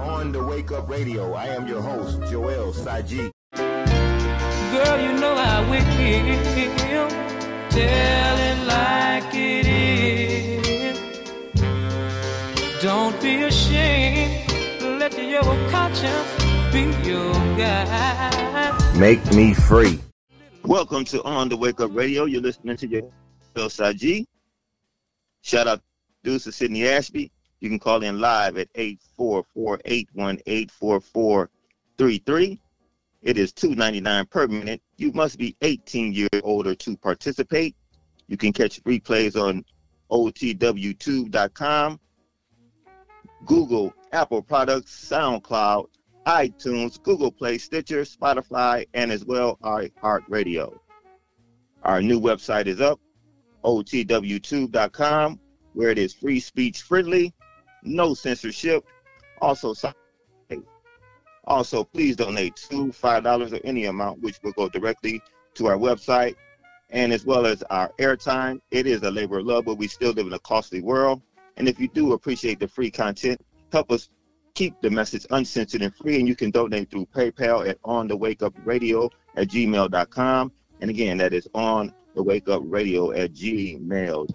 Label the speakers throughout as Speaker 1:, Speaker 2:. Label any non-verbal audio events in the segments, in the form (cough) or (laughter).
Speaker 1: On the Wake Up Radio, I am your host, Joel Saji.
Speaker 2: Girl, you know how we feel. Tell it like it is. Don't be ashamed. Let your conscience be your guide.
Speaker 1: Make me free.
Speaker 3: Welcome to On the Wake Up Radio. You're listening to your Bill Saji. Shout out to Sydney Ashby. You can call in live at 844-818-4433. It is $2.99 per minute. You must be 18 years older to participate. You can catch replays on otwtube.com, Google, Apple Products, SoundCloud, iTunes, Google Play, Stitcher, Spotify, and as well iHeartRadio. Our new website is up, otwtube.com, where it is free speech friendly, no censorship. Also, also please donate two, five dollars, or any amount, which will go directly to our website, and as well as our airtime. It is a labor of love, but we still live in a costly world. And if you do appreciate the free content, help us keep the message uncensored and free. And you can donate through PayPal at on the wake up radio at gmail.com. And again, that is on the wake up radio at gmail.com.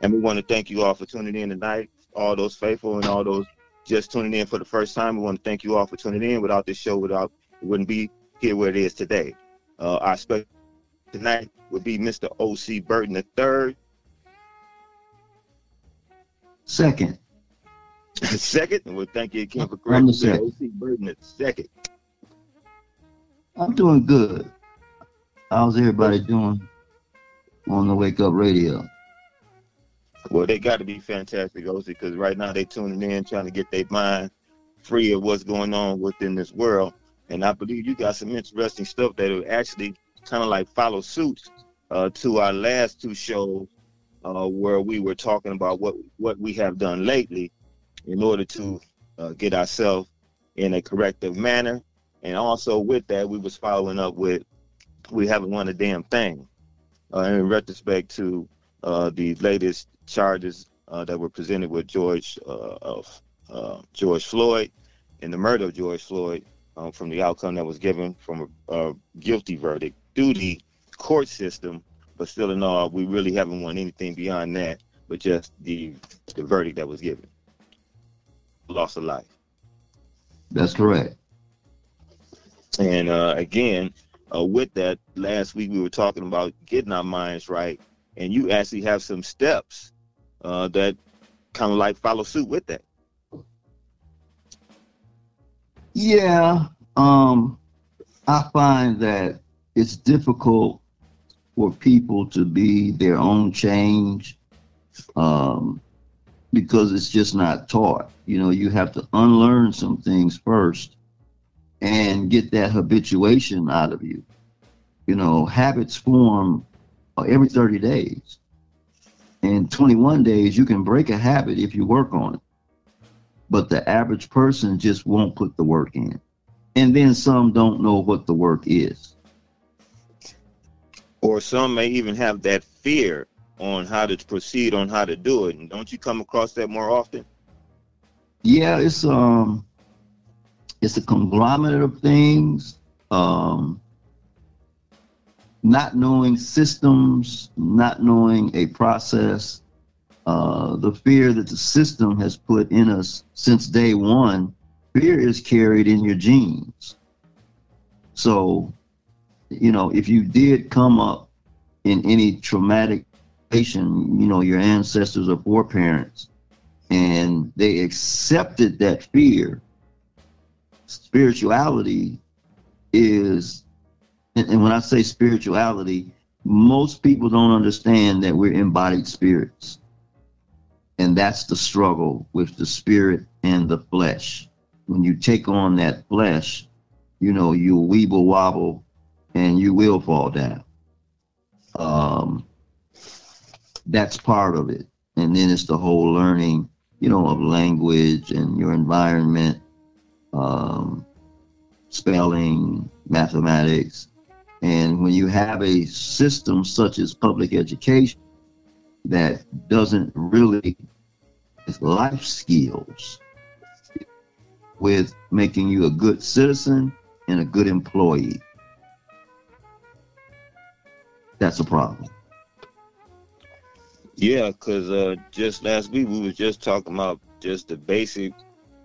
Speaker 3: And we want to thank you all for tuning in tonight, all those faithful and all those just tuning in for the first time. We want to thank you all for tuning in. Without this show, without it wouldn't be here where it is today. Uh, our special tonight would be Mr. O.C. Burton III.
Speaker 4: Second. (laughs)
Speaker 3: second, and we'll thank you again for
Speaker 4: second.
Speaker 3: O.C. Burton second.
Speaker 4: I'm doing good. How's everybody doing on the Wake Up Radio?
Speaker 3: Well, they got to be fantastic, O.C., because right now they're tuning in, trying to get their mind free of what's going on within this world. And I believe you got some interesting stuff that will actually kind of like follow suit uh, to our last two shows, uh, where we were talking about what what we have done lately in order to uh, get ourselves in a corrective manner. And also with that, we was following up with we haven't won a damn thing uh, in retrospect to uh, the latest charges uh, that were presented with George uh, of uh, George Floyd and the murder of George Floyd um, from the outcome that was given from a, a guilty verdict through the court system. But still, in all, we really haven't won anything beyond that, but just the the verdict that was given. Loss of life.
Speaker 4: That's correct.
Speaker 3: And uh, again, uh, with that, last week we were talking about getting our minds right, and you actually have some steps uh, that kind of like follow suit with that.
Speaker 4: Yeah, um, I find that it's difficult for people to be their own change um, because it's just not taught. You know, you have to unlearn some things first and get that habituation out of you. You know, habits form uh, every 30 days. In 21 days, you can break a habit if you work on it. But the average person just won't put the work in. And then some don't know what the work is.
Speaker 3: Or some may even have that fear on how to proceed on how to do it. And don't you come across that more often?
Speaker 4: Yeah, it's um it's a conglomerate of things. Um not knowing systems, not knowing a process, uh, the fear that the system has put in us since day one, fear is carried in your genes. So, you know, if you did come up in any traumatic patient, you know, your ancestors or foreparents, and they accepted that fear, spirituality is and, and when I say spirituality, most people don't understand that we're embodied spirits. And that's the struggle with the spirit and the flesh. When you take on that flesh, you know, you weeble wobble and you will fall down. Um, that's part of it. And then it's the whole learning, you know, of language and your environment, um, spelling, mathematics, and when you have a system such as public education that doesn't really life skills, with making you a good citizen and a good employee. That's a problem.
Speaker 3: Yeah, because uh, just last week we were just talking about just the basic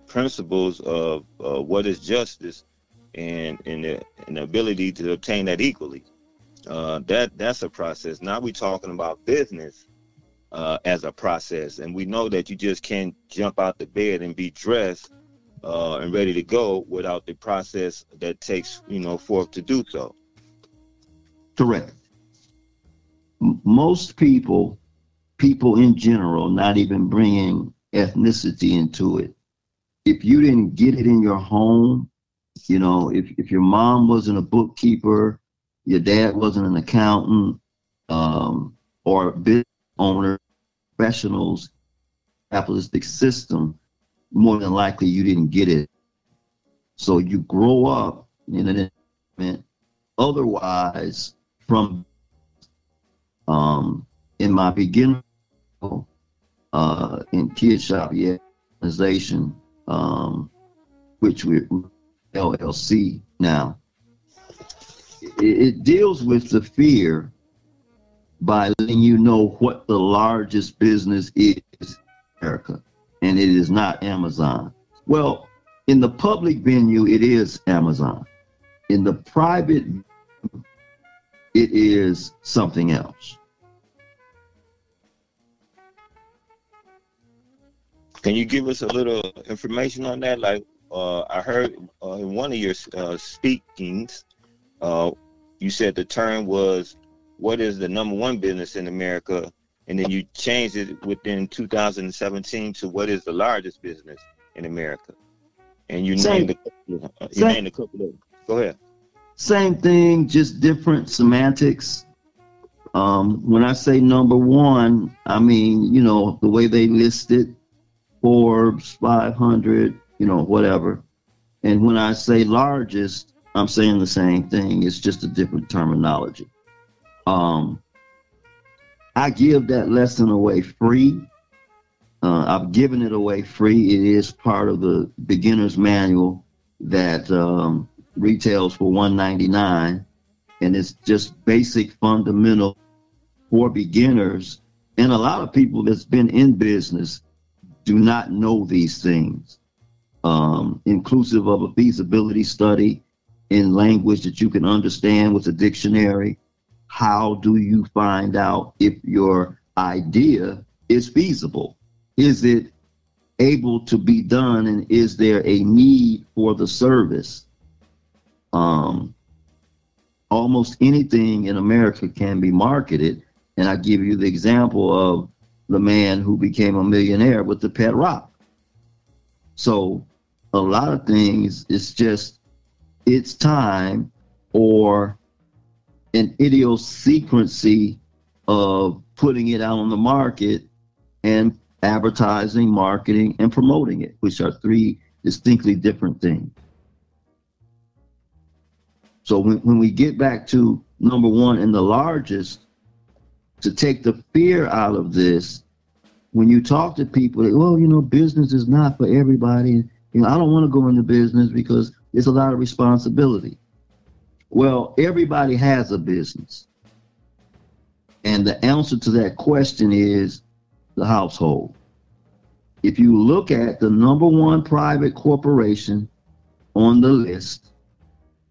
Speaker 3: principles of uh, what is justice and and the, and the ability to obtain that equally. Uh, that that's a process. Now we're talking about business uh, as a process, and we know that you just can't jump out the bed and be dressed uh, and ready to go without the process that takes you know forth to do so.
Speaker 4: Correct. Most people, people in general, not even bringing ethnicity into it. If you didn't get it in your home, you know, if, if your mom wasn't a bookkeeper, your dad wasn't an accountant, um, or a business owner, professionals, capitalistic system, more than likely you didn't get it. So you grow up in an environment otherwise from um, in my beginning uh, in Kid Shop yeah, organization, um, which we LLC now. It, it deals with the fear by letting you know what the largest business is in America, and it is not Amazon. Well, in the public venue, it is Amazon. In the private, it is something else.
Speaker 3: Can you give us a little information on that? Like uh, I heard uh, in one of your uh, speakings, uh, you said the term was what is the number one business in America, and then you changed it within 2017 to what is the largest business in America, and you
Speaker 4: Same.
Speaker 3: named a, you
Speaker 4: Same.
Speaker 3: named a couple of. Go ahead.
Speaker 4: Same thing, just different semantics. Um, when I say number one, I mean, you know, the way they list it, Forbes 500, you know, whatever. And when I say largest, I'm saying the same thing. It's just a different terminology. Um, I give that lesson away free. Uh, I've given it away free. It is part of the beginner's manual that um, retails for 199 and it's just basic fundamental for beginners and a lot of people that's been in business do not know these things um, inclusive of a feasibility study in language that you can understand with a dictionary how do you find out if your idea is feasible is it able to be done and is there a need for the service um, almost anything in America can be marketed. And I give you the example of the man who became a millionaire with the pet rock. So a lot of things, it's just, it's time or an idiosyncrasy of putting it out on the market and advertising, marketing, and promoting it, which are three distinctly different things. So when, when we get back to number one and the largest, to take the fear out of this, when you talk to people, well, you know, business is not for everybody. You know, I don't want to go into business because it's a lot of responsibility. Well, everybody has a business. And the answer to that question is the household. If you look at the number one private corporation on the list,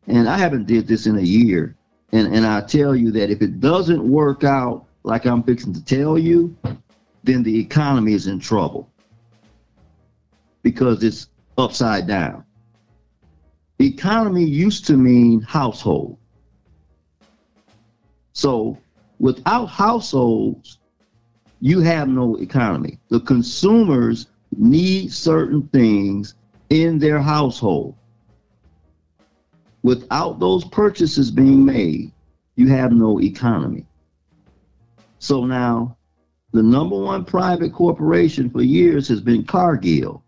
Speaker 4: and I haven't did this in a year, and, and I tell you that if it doesn't work out like I'm fixing to tell you, then the economy is in trouble because it's upside down. Economy used to mean household. So without households, you have no economy. The consumers need certain things in their household. Without those purchases being made, you have no economy. So now, the number one private corporation for years has been Cargill.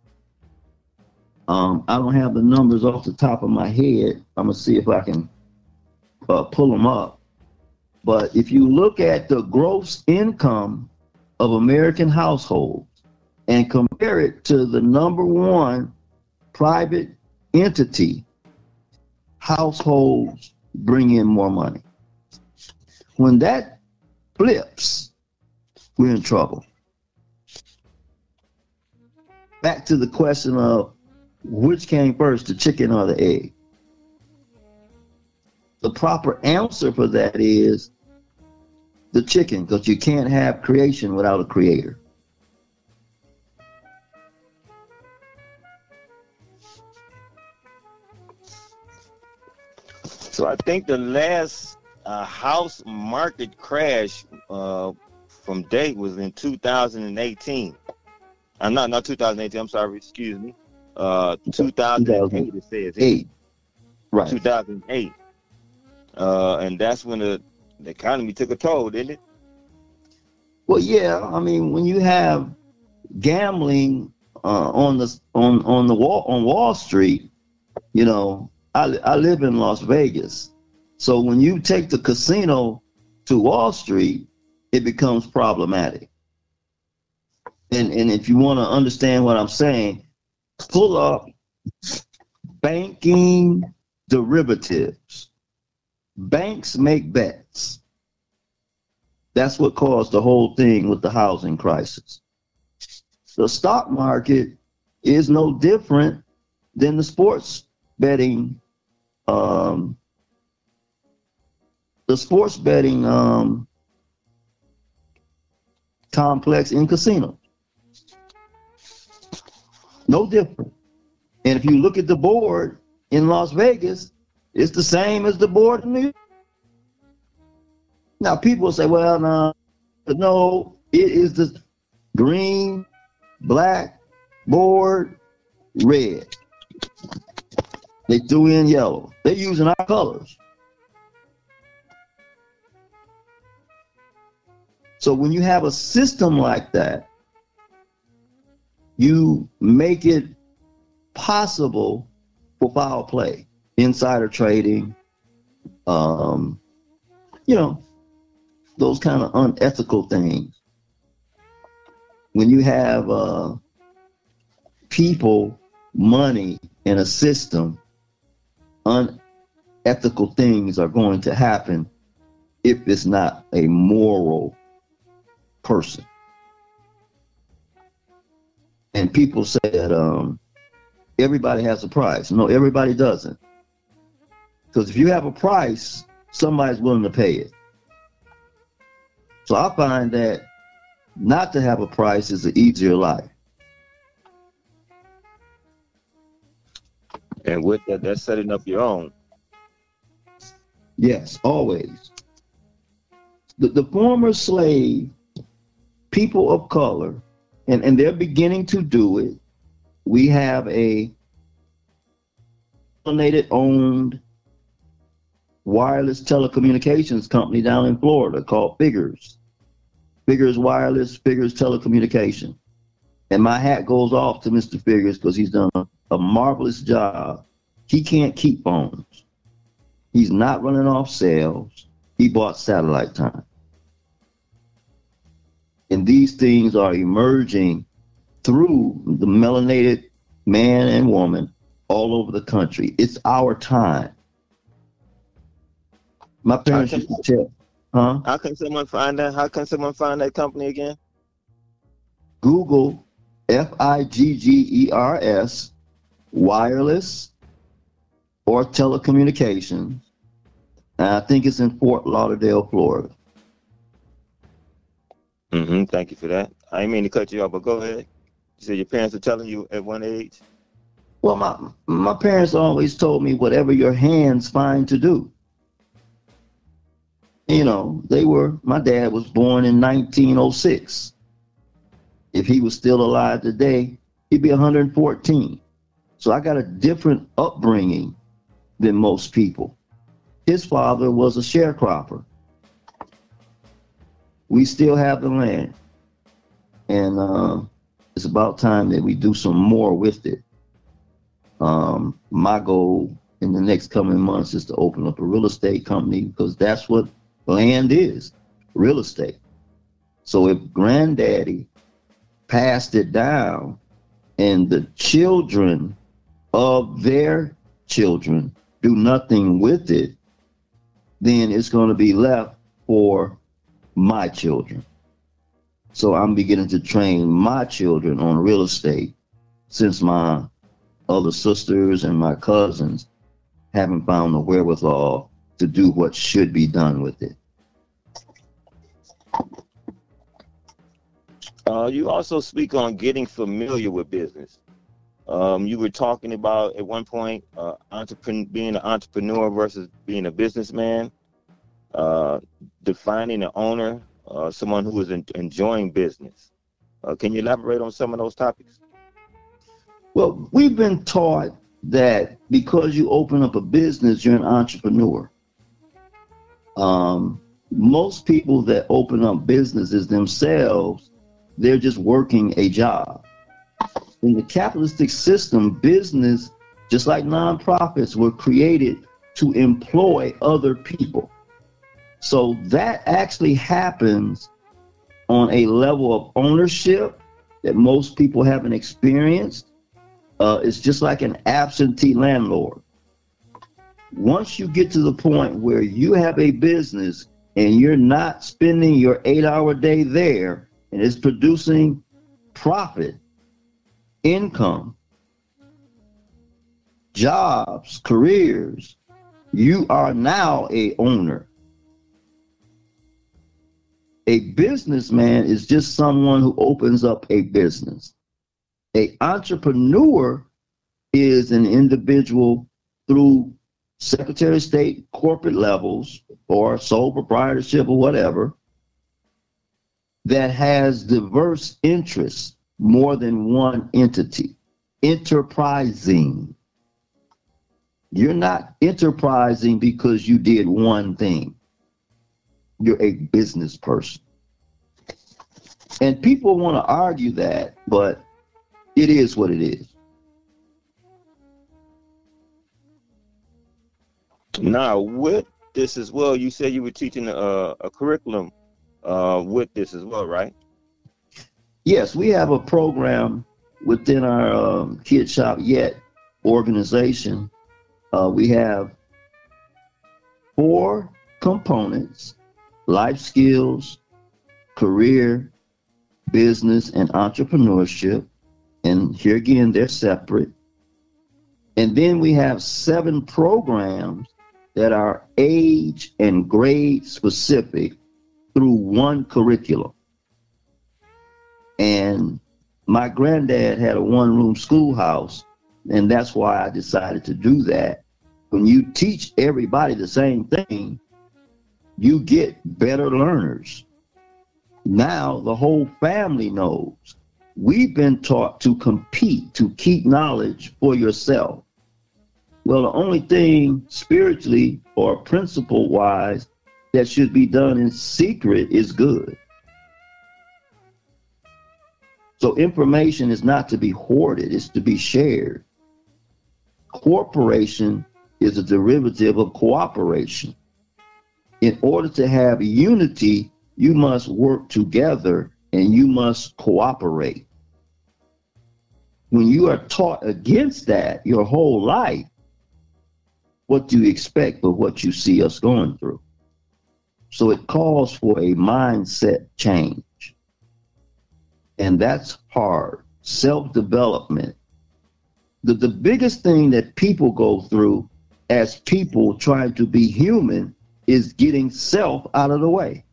Speaker 4: Um, I don't have the numbers off the top of my head. I'm gonna see if I can uh, pull them up. But if you look at the gross income of American households and compare it to the number one private entity, households bring in more money. When that flips, we're in trouble. Back to the question of which came first, the chicken or the egg? The proper answer for that is the chicken, because you can't have creation without a creator.
Speaker 3: So I think the last uh, house market crash uh, from date was in 2018. I'm uh, not not 2018. I'm sorry. Excuse me. Uh, 2008. It says
Speaker 4: eight. Right.
Speaker 3: 2008. Uh, and that's when the, the economy took a toll, didn't it?
Speaker 4: Well, yeah. I mean, when you have gambling uh, on the on on the wall on Wall Street, you know, I I live in Las Vegas, so when you take the casino to Wall Street, it becomes problematic. And and if you want to understand what I'm saying, pull up banking derivatives. Banks make bets. That's what caused the whole thing with the housing crisis. The stock market is no different than the sports betting, um, the sports betting um, complex in casinos. No different. And if you look at the board in Las Vegas, it's the same as the board in New York. Now people say, well, no, no, it is the green, black, board, red. They threw in yellow. They're using our colors. So when you have a system like that, you make it possible for foul play, insider trading, um, you know, those kind of unethical things. When you have uh, people, money, in a system, unethical things are going to happen if it's not a moral person. And people said um, everybody has a price. No, everybody doesn't. Because if you have a price, somebody's willing to pay it. So I find that not to have a price is an easier life.
Speaker 3: And with that, that's setting up your own.
Speaker 4: Yes, always. The, the former slave people of color, and, and they're beginning to do it. We have a donated owned wireless telecommunications company down in Florida called Figgers. Figgers Wireless, Figgers Telecommunication. And my hat goes off to Mr. Figgers because he's done a, a marvelous job. He can't keep phones. He's not running off sales. He bought satellite time. And these things are emerging through the melanated man and woman all over the country. It's our time. My parents used to tell, huh?
Speaker 3: How can someone find that? How can someone find that company again?
Speaker 4: Google F I G G E R S wireless or telecommunications. And I think it's in Fort Lauderdale, Florida.
Speaker 3: Mm-hmm. Thank you for that. I didn't mean to cut you off, but go ahead. You said your parents were telling you at one age.
Speaker 4: Well, my my parents always told me whatever your hands find to do. You know, they were. My dad was born in 1906. If he was still alive today, he'd be 114. So I got a different upbringing than most people. His father was a sharecropper we still have the land, and uh, it's about time that we do some more with it. Um, my goal in the next coming months is to open up a real estate company because that's what land is real estate. So if granddaddy passed it down and the children of their children do nothing with it, then it's going to be left for my children. So I'm beginning to train my children on real estate since my other sisters and my cousins haven't found the wherewithal to do what should be done with it.
Speaker 3: Uh, you also speak on getting familiar with business. Um, you were talking about at one point uh, being an entrepreneur versus being a businessman, uh, defining an owner, uh, someone who is in, enjoying business. Uh, can you elaborate on some of those topics?
Speaker 4: Well, we've been taught that because you open up a business, you're an entrepreneur. Um, most people that open up businesses themselves, they're just working a job. In the capitalistic system, business, just like nonprofits, were created to employ other people. So that actually happens on a level of ownership that most people haven't experienced. Uh, it's just like an absentee landlord. Once you get to the point where you have a business and you're not spending your eight hour day there and it's producing profit, income, jobs, careers, you are now a owner. A businessman is just someone who opens up a business. A entrepreneur is an individual through Secretary of State corporate levels or sole proprietorship or whatever that has diverse interests, more than one entity. Enterprising. You're not enterprising because you did one thing. You're a business person. And people want to argue that, but it is what it is.
Speaker 3: Now, with this as well, you said you were teaching a, a curriculum uh, with this as well, right?
Speaker 4: Yes, we have a program within our um, Kid Shop Yet organization. Uh, we have four components life skills, career, business, and entrepreneurship. And here again, they're separate. And then we have seven programs that are age and grade specific through one curriculum. And my granddad had a one room schoolhouse, and that's why I decided to do that. When you teach everybody the same thing, you get better learners. Now the whole family knows. We've been taught to compete, to keep knowledge for yourself. Well, the only thing spiritually or principle wise that should be done in secret is good. So information is not to be hoarded, it's to be shared. Corporation is a derivative of cooperation. In order to have unity, you must work together and you must cooperate. When you are taught against that your whole life, what do you expect but what you see us going through? So it calls for a mindset change. And that's hard. Self development. The, the biggest thing that people go through as people trying to be human is getting self out of the way.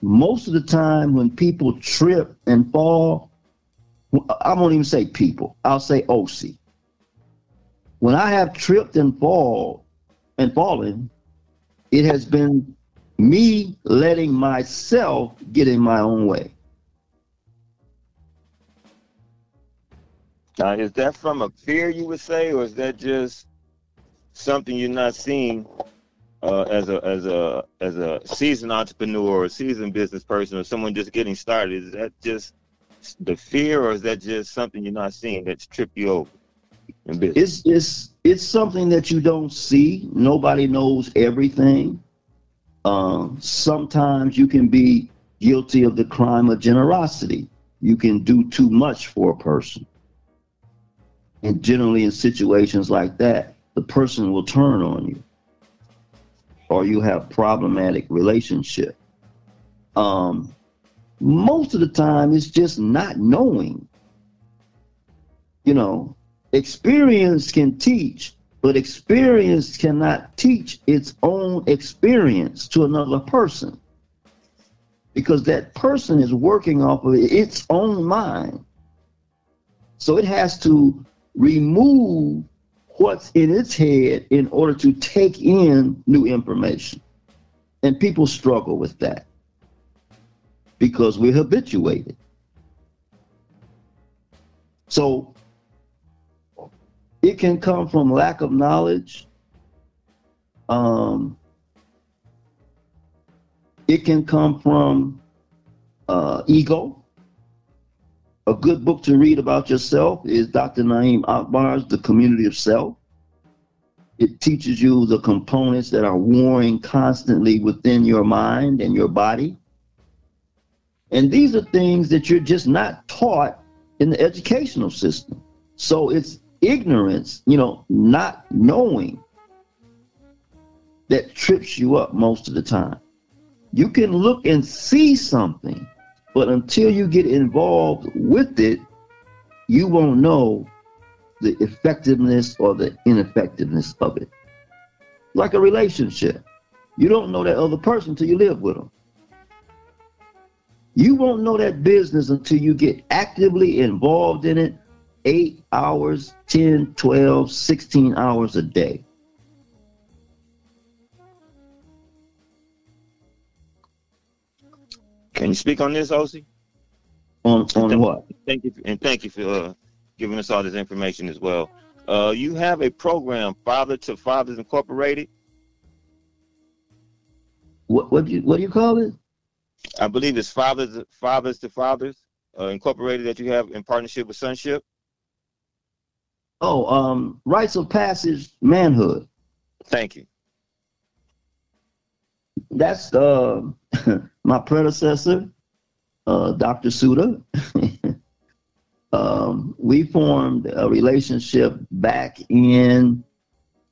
Speaker 4: Most of the time, when people trip and fall, I won't even say people, I'll say OC. When I have tripped and fall, and fallen, it has been me letting myself get in my own way.
Speaker 3: Now, is that from a fear, you would say, or is that just something you're not seeing uh, as a as a as a seasoned entrepreneur or a seasoned business person or someone just getting started? Is that just the fear, or is that just something you're not seeing that's tripped you over?
Speaker 4: It's it's it's something that you don't see. Nobody knows everything. Um, sometimes you can be guilty of the crime of generosity. you can do too much for a person. And generally, in situations like that, the person will turn on you, or you have problematic relationship. Um, most of the time, it's just not knowing. You know, experience can teach, but experience cannot teach its own experience to another person because that person is working off of its own mind. So it has to remove what's in its head in order to take in new information. And people struggle with that because we're habituated. So it can come from lack of knowledge. Um, it can come from uh, ego. A good book to read about yourself is Dr. Na'im Akbar's The Community of Self. It teaches you the components that are warring constantly within your mind and your body. And these are things that you're just not taught in the educational system. So it's ignorance, you know, not knowing that trips you up most of the time. You can look and see something, but until you get involved with it, you won't know the effectiveness or the ineffectiveness of it. Like a relationship. You don't know that other person until you live with them. You won't know that business until you get actively involved in it eight hours, 10, 12, 16 hours a day.
Speaker 3: Can you speak on this, OC?
Speaker 4: On on what?
Speaker 3: Thank you, and thank you for uh, giving us all this information as well. Uh, you have a program, Father to Fathers Incorporated.
Speaker 4: What what do you what do you call it?
Speaker 3: I believe it's Fathers Fathers to Fathers uh, Incorporated that you have in partnership with Sonship.
Speaker 4: Oh, um, rites of passage, manhood.
Speaker 3: Thank you.
Speaker 4: That's uh, (laughs) my predecessor, uh, Dr. Suda. (laughs) um, we formed a relationship back in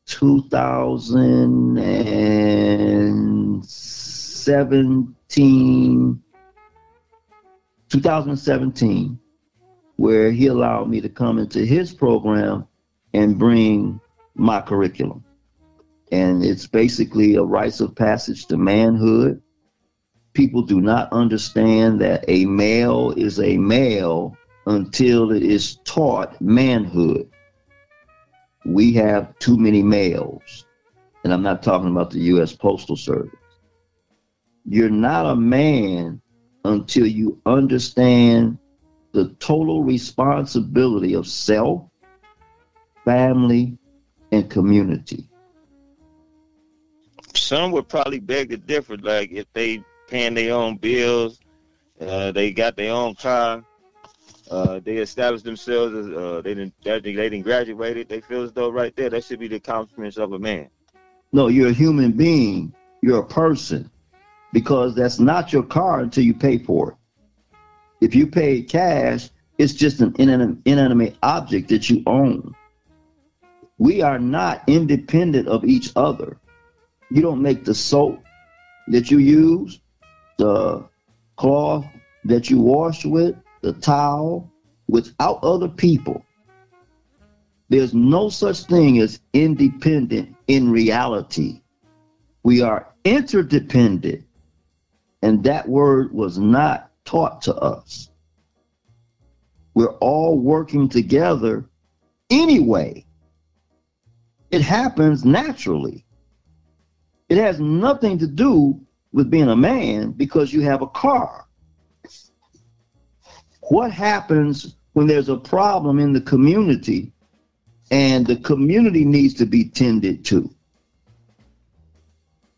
Speaker 4: 2017, 2017, where he allowed me to come into his program and bring my curriculum and it's basically a rites of passage to manhood. People do not understand that a male is a male until it is taught manhood. We have too many males, and I'm not talking about the U.S. Postal Service. You're not a man until you understand the total responsibility of self, family, and community
Speaker 3: some would probably beg to differ. Like if they paying their own bills, uh, they got their own car, uh, they established themselves as uh, they didn't they didn't graduated. They feel as though right there that should be the accomplishments of a man.
Speaker 4: No, you're a human being. You're a person because that's not your car until you pay for it. If you pay cash, it's just an inanimate object that you own. We are not independent of each other. You don't make the soap that you use, the cloth that you wash with, the towel, without other people. There's no such thing as independent in reality. We are interdependent, and that word was not taught to us. We're all working together anyway. It happens naturally. It has nothing to do with being a man because you have a car. What happens when there's a problem in the community and the community needs to be tended to?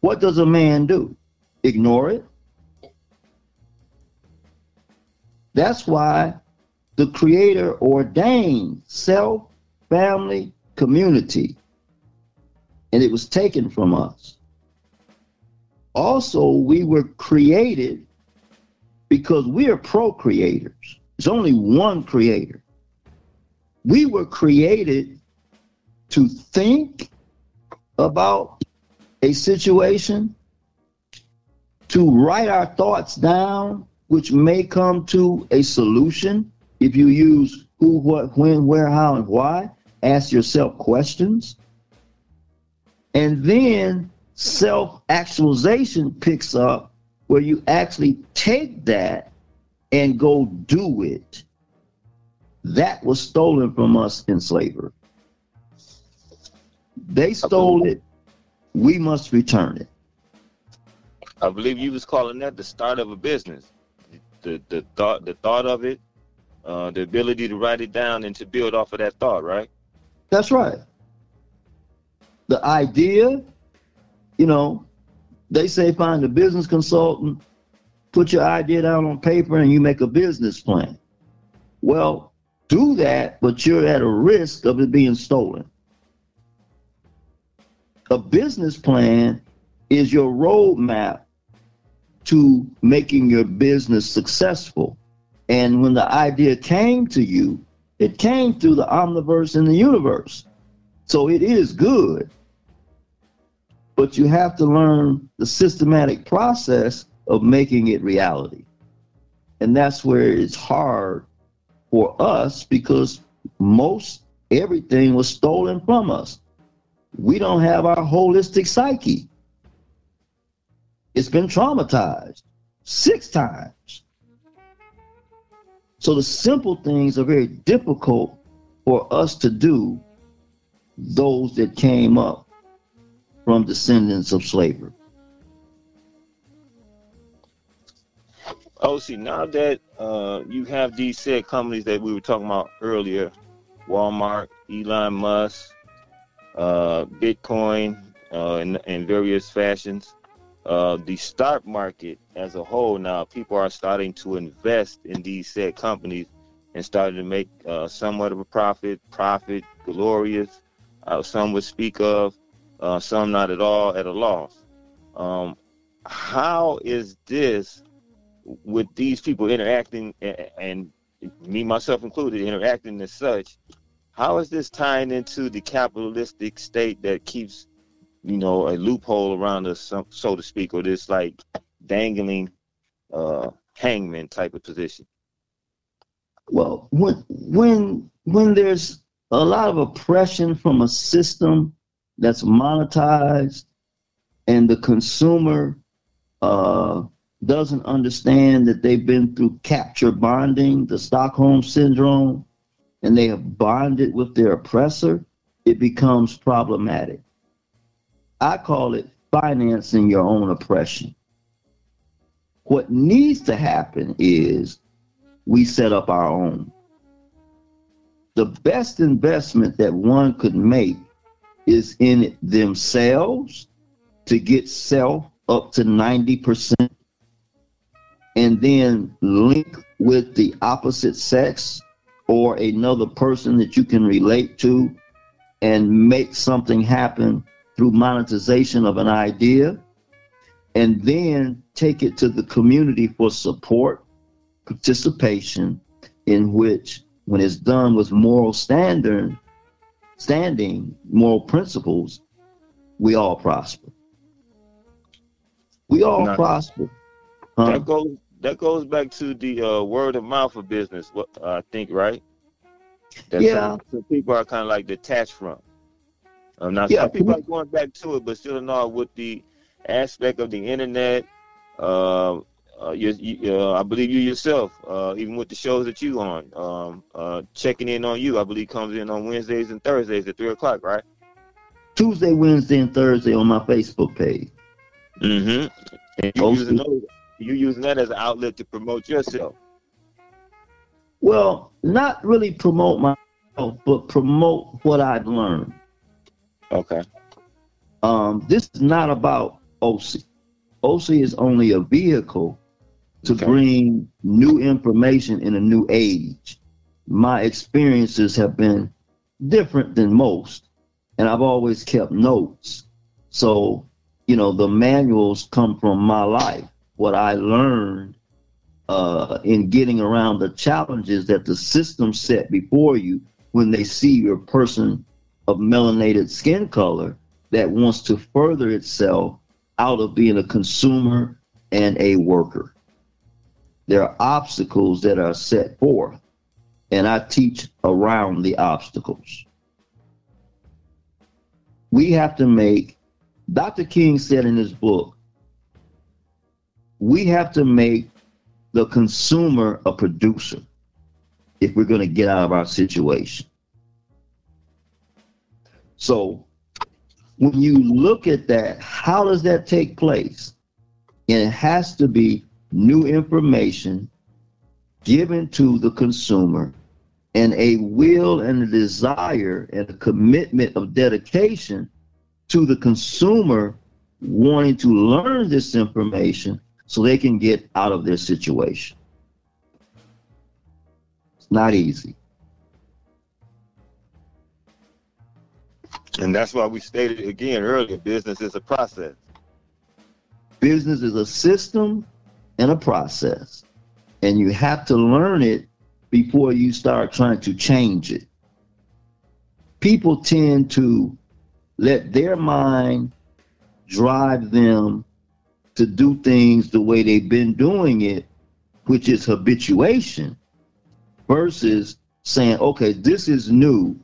Speaker 4: What does a man do? Ignore it? That's why the Creator ordained self, family, community, and it was taken from us also we were created because we are procreators. There's only one creator. We were created to think about a situation, to write our thoughts down, which may come to a solution if you use who, what, when, where, how, and why. Ask yourself questions. And then self actualization picks up where you actually take that and go do it. That was stolen from us in slavery. They stole it. We must return it.
Speaker 3: I believe you was calling that the start of a business. The the thought the thought of it, uh, the ability to write it down and to build off of that thought, right?
Speaker 4: That's right. The idea, you know, they say find a business consultant, put your idea down on paper, and you make a business plan. Well, do that, but you're at a risk of it being stolen. A business plan is your roadmap to making your business successful. And when the idea came to you, it came through the omniverse and the universe. So it is good. But you have to learn the systematic process of making it reality. And that's where it's hard for us because most everything was stolen from us. We don't have our holistic psyche. It's been traumatized six times. So the simple things are very difficult for us to do, those that came up from descendants of slavery.
Speaker 3: Oh, see, now that uh, you have these said companies that we were talking about earlier, Walmart, Elon Musk, uh, Bitcoin, uh, in, in various fashions, uh, the stock market as a whole now, people are starting to invest in these said companies and starting to make uh, somewhat of a profit, profit, glorious. Uh, some would speak of, uh, some not at all, at a loss. Um, how is this with these people interacting and, and me myself included interacting as such? How is this tying into the capitalistic state that keeps, you know, a loophole around us, so to speak, or this like dangling uh, hangman type of position?
Speaker 4: Well, when when when there's a lot of oppression from a system that's monetized, and the consumer uh, doesn't understand that they've been through capture bonding, the Stockholm syndrome, and they have bonded with their oppressor, it becomes problematic. I call it financing your own oppression. What needs to happen is we set up our own. The best investment that one could make is in themselves to get self up to 90% and then link with the opposite sex or another person that you can relate to and make something happen through monetization of an idea and then take it to the community for support participation in which when it's done with moral standard standing moral principles, we all prosper. We all prosper.
Speaker 3: Huh? That goes that goes back to the uh, word of mouth of business. What I think, right? That
Speaker 4: yeah.
Speaker 3: Some, some, people are kind of like detached from. Um, now yeah. some people are going back to it, but still not with the aspect of the internet. Uh, uh, you, you, uh, I believe you yourself, uh, even with the shows that you on, um, uh, checking in on you, I believe comes in on Wednesdays and Thursdays at three o'clock, right?
Speaker 4: Tuesday, Wednesday, and Thursday on my Facebook page.
Speaker 3: Mm-hmm. And you using, those, you using that as an outlet to promote yourself.
Speaker 4: Well, not really promote myself, but promote what I've learned.
Speaker 3: Okay.
Speaker 4: Um, this is not about OC. OC is only a vehicle to okay. bring new information in a new age. My experiences have been different than most, and I've always kept notes. So, you know, the manuals come from my life, what I learned uh, in getting around the challenges that the system set before you when they see your person of melanated skin color that wants to further itself out of being a consumer and a worker. There are obstacles that are set forth, and I teach around the obstacles. We have to make, Dr. King said in his book, we have to make the consumer a producer if we're going to get out of our situation. So when you look at that, how does that take place? And it has to be new information given to the consumer and a will and a desire and a commitment of dedication to the consumer wanting to learn this information so they can get out of their situation. It's not easy.
Speaker 3: And that's why we stated again earlier business is a process.
Speaker 4: Business is a system and a process. And you have to learn it before you start trying to change it. People tend to let their mind drive them to do things the way they've been doing it, which is habituation, versus saying, okay, this is new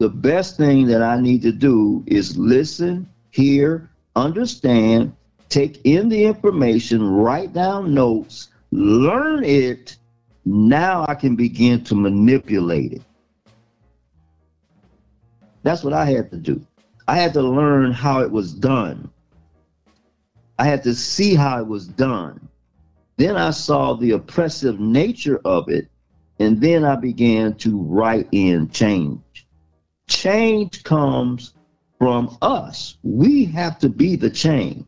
Speaker 4: the best thing that I need to do is listen, hear, understand, take in the information, write down notes, learn it. Now I can begin to manipulate it. That's what I had to do. I had to learn how it was done. I had to see how it was done. Then I saw the oppressive nature of it, and then I began to write in change. Change comes from us. We have to be the change.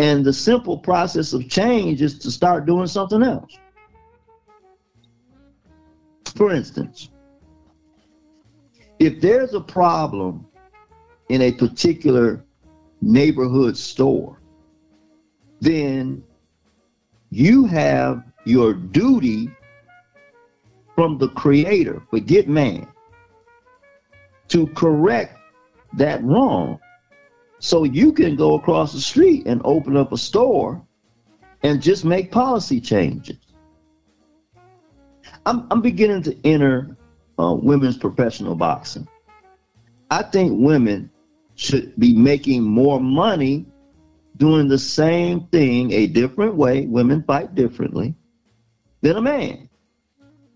Speaker 4: And the simple process of change is to start doing something else. For instance, if there's a problem in a particular neighborhood store, then you have your duty from the creator, forget man, to correct that wrong. So you can go across the street and open up a store and just make policy changes. I'm, I'm beginning to enter uh, women's professional boxing. I think women should be making more money doing the same thing a different way. Women fight differently than a man.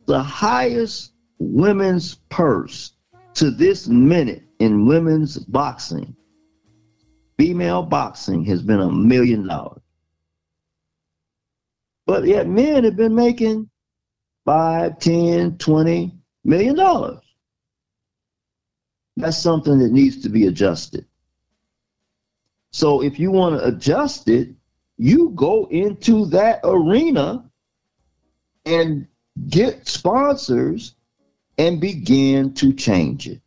Speaker 4: The highest women's purse to this minute in women's boxing, female boxing has been a million dollars. But yet men have been making five, ten, twenty million dollars. That's something that needs to be adjusted. So if you want to adjust it, you go into that arena and get sponsors and begin to change it.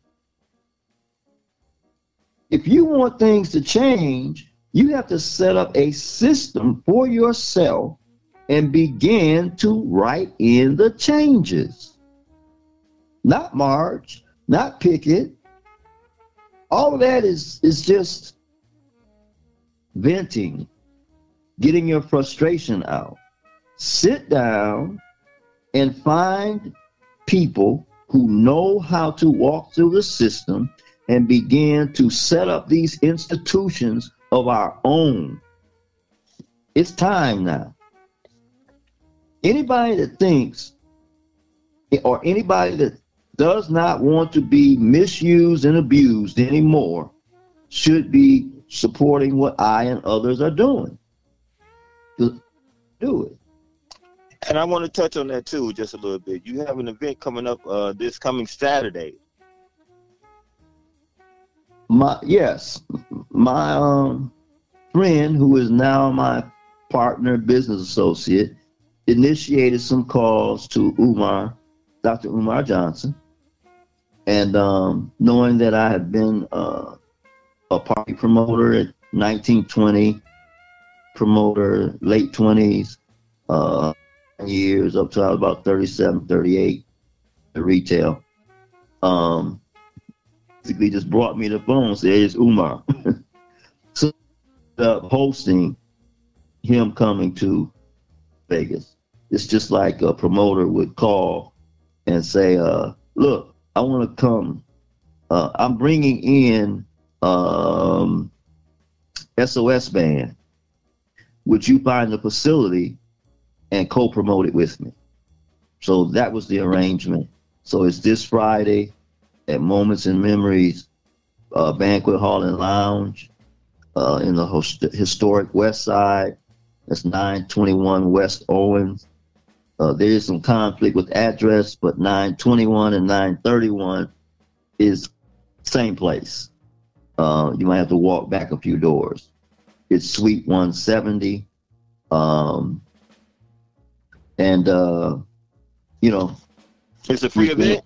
Speaker 4: If you want things to change, you have to set up a system for yourself and begin to write in the changes. Not March, not picket. All of that is, is just venting, getting your frustration out. Sit down and find people who know how to walk through the system and begin to set up these institutions of our own. It's time now. Anybody that thinks, or anybody that does not want to be misused and abused anymore, should be supporting what I and others are doing. Do it.
Speaker 3: And I want to touch on that too, just a little bit. You have an event coming up uh, this coming Saturday.
Speaker 4: My yes, my um, friend who is now my partner, business associate, initiated some calls to Umar, Dr. Umar Johnson, and um, knowing that I had been uh, a party promoter at 1920, promoter late 20s. Uh, years up to about 37, 38 at retail. Um, basically just brought me the phone and said, it's Umar. (laughs) so uh, hosting him coming to Vegas. It's just like a promoter would call and say, uh, look, I want to come. Uh, I'm bringing in um, SOS band. Would you find the facility and co-promote it with me? So that was the arrangement. So it's this Friday at Moments and Memories uh, Banquet Hall and Lounge uh, in the host- historic West Side. That's 921 West Owens. Uh, there is some conflict with address, but 921 and 931 is same place. Uh, you might have to walk back a few doors. It's Suite 170. Um, and, uh, you know,
Speaker 3: It's a free event.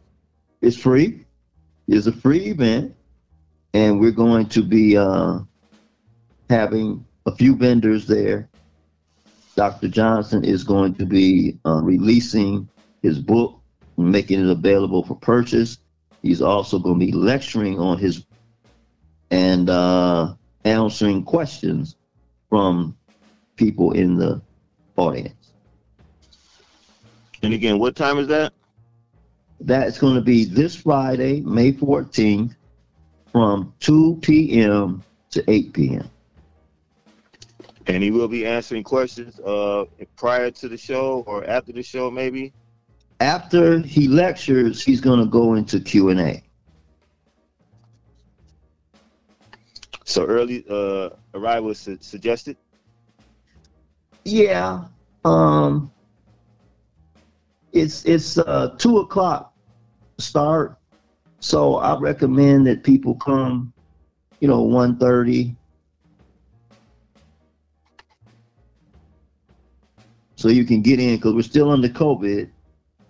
Speaker 4: it's free. It's a free event. And we're going to be uh, having a few vendors there. Dr. Johnson is going to be uh, releasing his book, making it available for purchase. He's also going to be lecturing on his and uh, answering questions from people in the audience.
Speaker 3: And again, what time is that?
Speaker 4: That's going to be this Friday, May 14th, from 2 p.m. to 8 p.m.
Speaker 3: And he will be answering questions uh, prior to the show or after the show, maybe.
Speaker 4: After he lectures, he's going to go into Q&A.
Speaker 3: So early uh, arrival is su- suggested.
Speaker 4: Yeah, um, it's it's uh, two o'clock start, so I recommend that people come, you know, one thirty. So you can get in because we're still under COVID,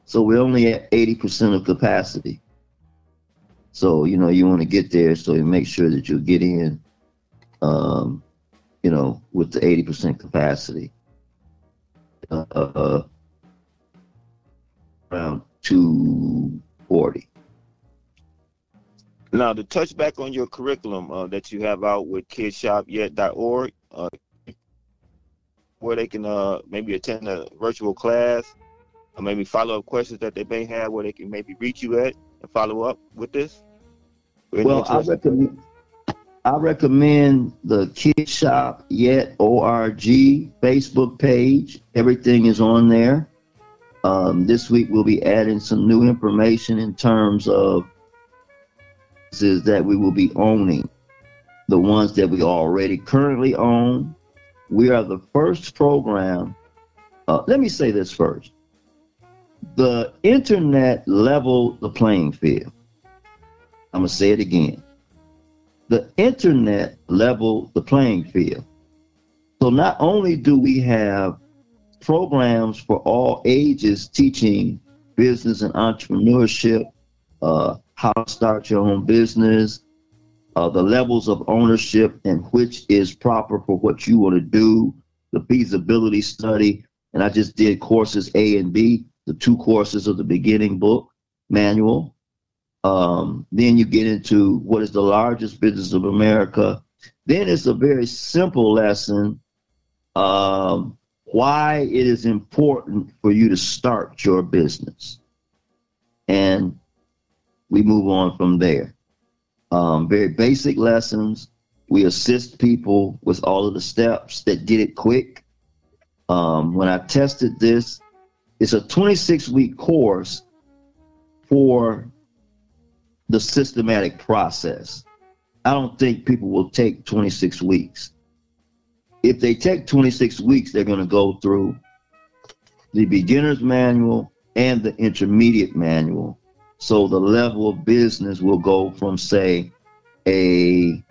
Speaker 4: so we're only at eighty percent of capacity. So you know you want to get there, so you make sure that you get in, um, you know, with the eighty percent capacity uh, around 240.
Speaker 3: Now, to touch back on your curriculum uh, that you have out with kidshopyet.org, uh, where they can uh, maybe attend a virtual class, or maybe follow up questions that they may have, where they can maybe reach you at and follow up with this.
Speaker 4: Well, I recommend I recommend the Kid Shop Yet ORG Facebook page. Everything is on there. Um, this week we'll be adding some new information in terms of is that we will be owning the ones that we already currently own. We are the first program. Uh, let me say this first. The internet leveled the playing field. I'm gonna say it again the internet leveled the playing field. So not only do we have programs for all ages teaching business and entrepreneurship, uh, how to start your own business, uh, the levels of ownership and which is proper for what you want to do, the feasibility study. And I just did courses A and B, the two courses of the beginning book manual. Um, then you get into what is the largest business of America. Then it's a very simple lesson um, why it is important for you to start your business. And we move on from there. Um, very basic lessons. We assist people with all of the steps that get it quick. Um, when I tested this, it's a 26 week course for the systematic process. I don't think people will take 26 weeks. If they take 26 weeks, they're going to go through the beginner's manual and the intermediate manual. So the level of business will go from, say, a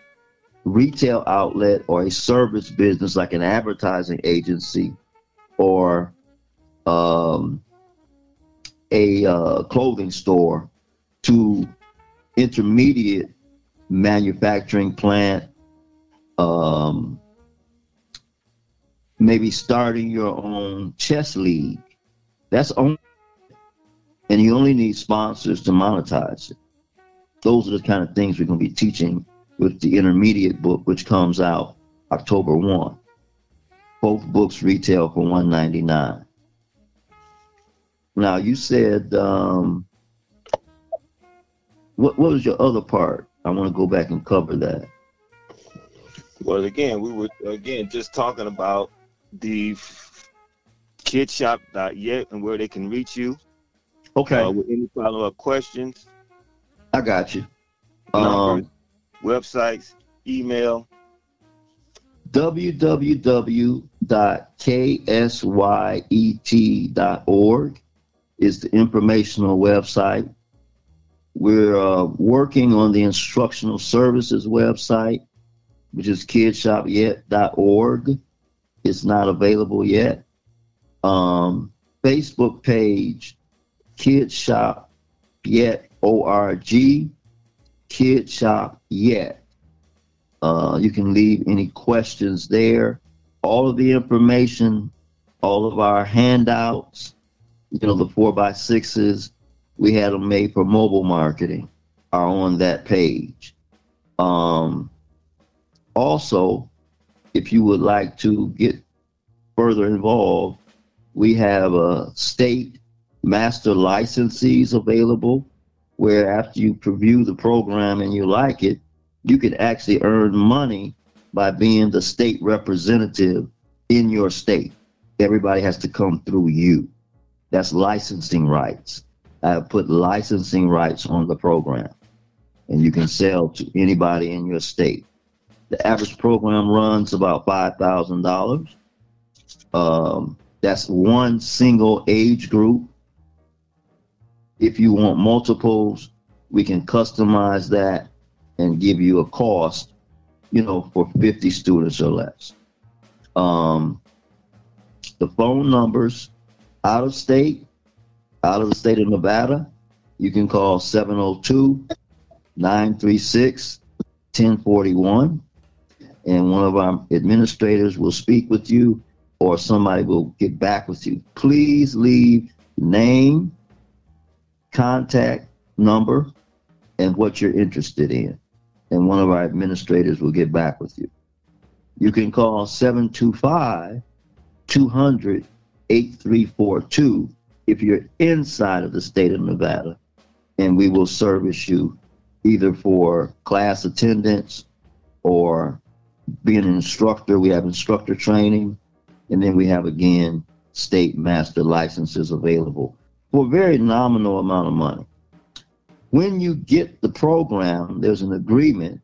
Speaker 4: retail outlet or a service business like an advertising agency or um, a uh, clothing store to intermediate manufacturing plant, um, maybe starting your own chess league That's only, and you only need sponsors to monetize it. Those are the kind of things we're going to be teaching with the intermediate book, which comes out October 1. Both books retail for 199 Now, you said, um, what, what was your other part? I want to go back and cover that.
Speaker 3: Well, again, we were again just talking about the kidshop.yet and where they can reach you.
Speaker 4: Okay.
Speaker 3: Uh, with any follow up questions.
Speaker 4: I got you.
Speaker 3: Numbers, um, websites, email.
Speaker 4: www.ksyet.org is the informational website. We're uh, working on the instructional services website, which is kidshopyet.org. It's not available yet. Um, Facebook page, Kid Shop Yet O-R-G, Kid Shop Yet. Uh, you can leave any questions there. All of the information, all of our handouts, you know, the four by sixes, we had them made for mobile marketing, are on that page. Um, also, if you would like to get further involved, we have a state master licensees available where after you preview the program and you like it, you can actually earn money by being the state representative in your state. Everybody has to come through you. That's licensing rights. I have put licensing rights on the program, and you can sell to anybody in your state. The average program runs about five thousand um, dollars. That's one single age group. If you want multiples, we can customize that and give you a cost, you know, for 50 students or less. Um, the phone numbers out of state, out of the state of Nevada, you can call 702 936 1041 and one of our administrators will speak with you or somebody will get back with you. Please leave name, contact number, and what you're interested in. And one of our administrators will get back with you. You can call 725 200 8342 if you're inside of the state of Nevada, and we will service you either for class attendance or being an instructor. We have instructor training, and then we have again state master licenses available for a very nominal amount of money. When you get the program, there's an agreement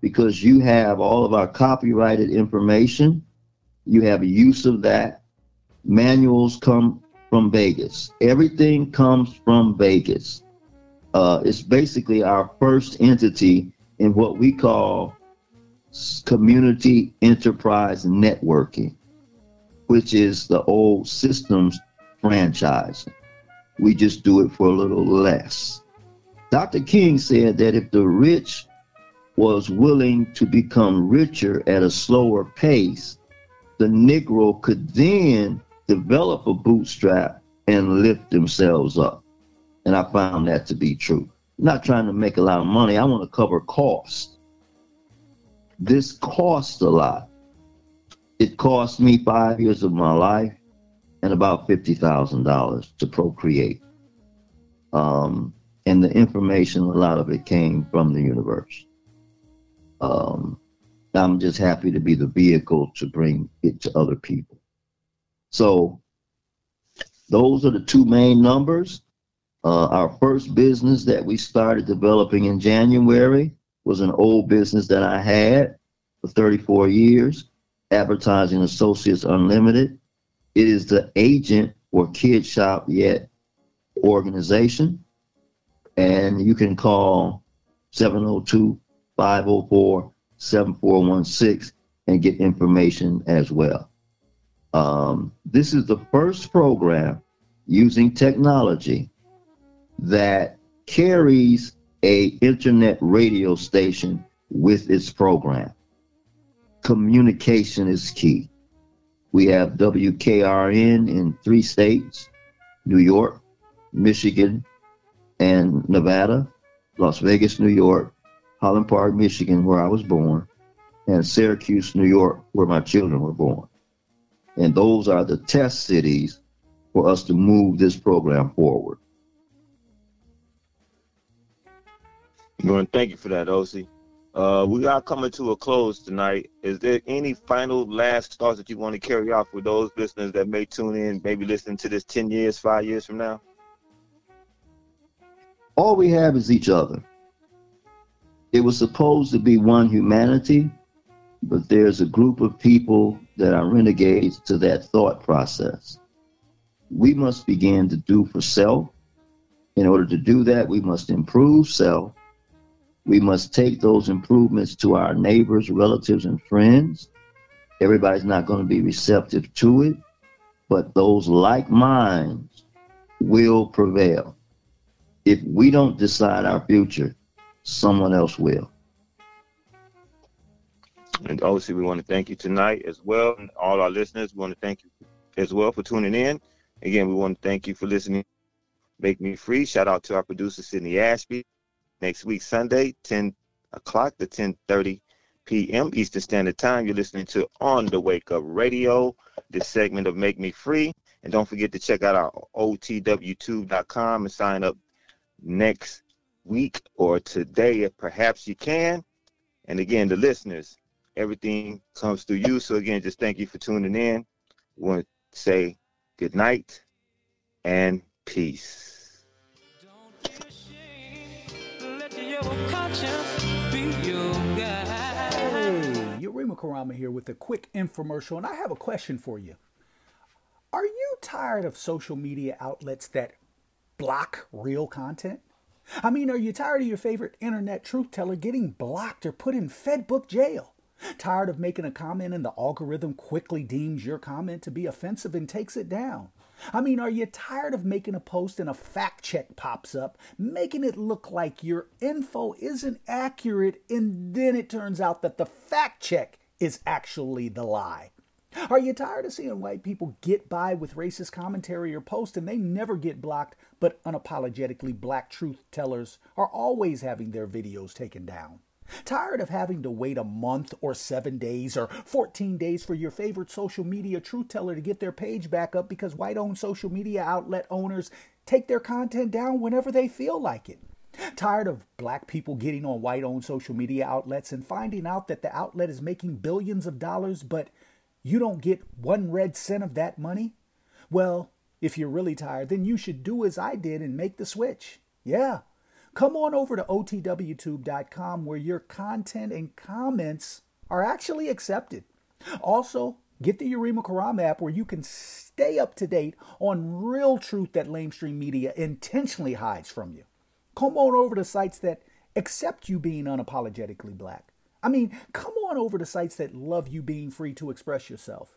Speaker 4: because you have all of our copyrighted information, you have use of that. Manuals come from Vegas. Everything comes from Vegas. Uh, it's basically our first entity in what we call community enterprise networking, which is the old systems franchise. We just do it for a little less. Dr. King said that if the rich was willing to become richer at a slower pace, the Negro could then develop a bootstrap and lift themselves up. And I found that to be true. I'm not trying to make a lot of money. I want to cover costs. This costs a lot. It cost me five years of my life and about $50,000 to procreate. Um, and the information, a lot of it came from the universe. Um, I'm just happy to be the vehicle to bring it to other people. So, those are the two main numbers. Uh, our first business that we started developing in January was an old business that I had for 34 years, Advertising Associates Unlimited. It is the agent for Kid Shop Yet organization. And you can call 702 504 7416 and get information as well. Um, this is the first program using technology that carries a internet radio station with its program. Communication is key. We have WKRN in three states, New York, Michigan, and Nevada, Las Vegas, New York, Highland Park, Michigan, where I was born, and Syracuse, New York, where my children were born. And those are the test cities for us to move this program forward.
Speaker 3: Well, thank you for that, OC. Uh, we are coming to a close tonight. Is there any final last thoughts that you want to carry off with those listeners that may tune in, maybe listen to this 10 years, five years from now?
Speaker 4: All we have is each other. It was supposed to be one humanity, but there's a group of people that are renegades to that thought process. We must begin to do for self. In order to do that, we must improve self we must take those improvements to our neighbors, relatives, and friends. Everybody's not going to be receptive to it, but those like minds will prevail. If we don't decide our future, someone else will.
Speaker 3: And obviously, we want to thank you tonight as well. And all our listeners, we want to thank you as well for tuning in. Again, we want to thank you for listening. Make Me Free. Shout out to our producer, Sydney Ashby next week, Sunday, 10 o'clock to 10.30 p.m. Eastern Standard Time. You're listening to On the Wake Up Radio, this segment of Make Me Free. And don't forget to check out our otwtube.com and sign up next week or today if perhaps you can. And again, the listeners, everything comes through you. So again, just thank you for tuning in. We want to say good night and peace.
Speaker 5: Hey, Yurima Karama here with a quick infomercial, and I have a question for you. Are you tired of social media outlets that block real content? I mean, are you tired of your favorite internet truth teller getting blocked or put in Fedbook jail? Tired of making a comment and the algorithm quickly deems your comment to be offensive and takes it down? I mean, are you tired of making a post and a fact check pops up, making it look like your info isn't accurate, and then it turns out that the fact check is actually the lie? Are you tired of seeing white people get by with racist commentary or posts and they never get blocked, but unapologetically black truth tellers are always having their videos taken down? Tired of having to wait a month or seven days or 14 days for your favorite social media truth teller to get their page back up because white owned social media outlet owners take their content down whenever they feel like it? Tired of black people getting on white owned social media outlets and finding out that the outlet is making billions of dollars, but you don't get one red cent of that money? Well, if you're really tired, then you should do as I did and make the switch. Yeah, come on over to otwtube.com where your content and comments are actually accepted. Also, get the Yurima Karam app where you can stay up to date on real truth that lamestream media intentionally hides from you. Come on over to sites that accept you being unapologetically black. I mean, come on over to sites that love you being free to express yourself.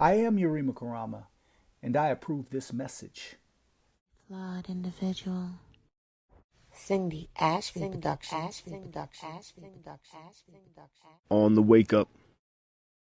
Speaker 5: I am Yurima Karama, and I approve this message.
Speaker 6: Flawed individual. Cindy Ashby Productions.
Speaker 7: On the wake up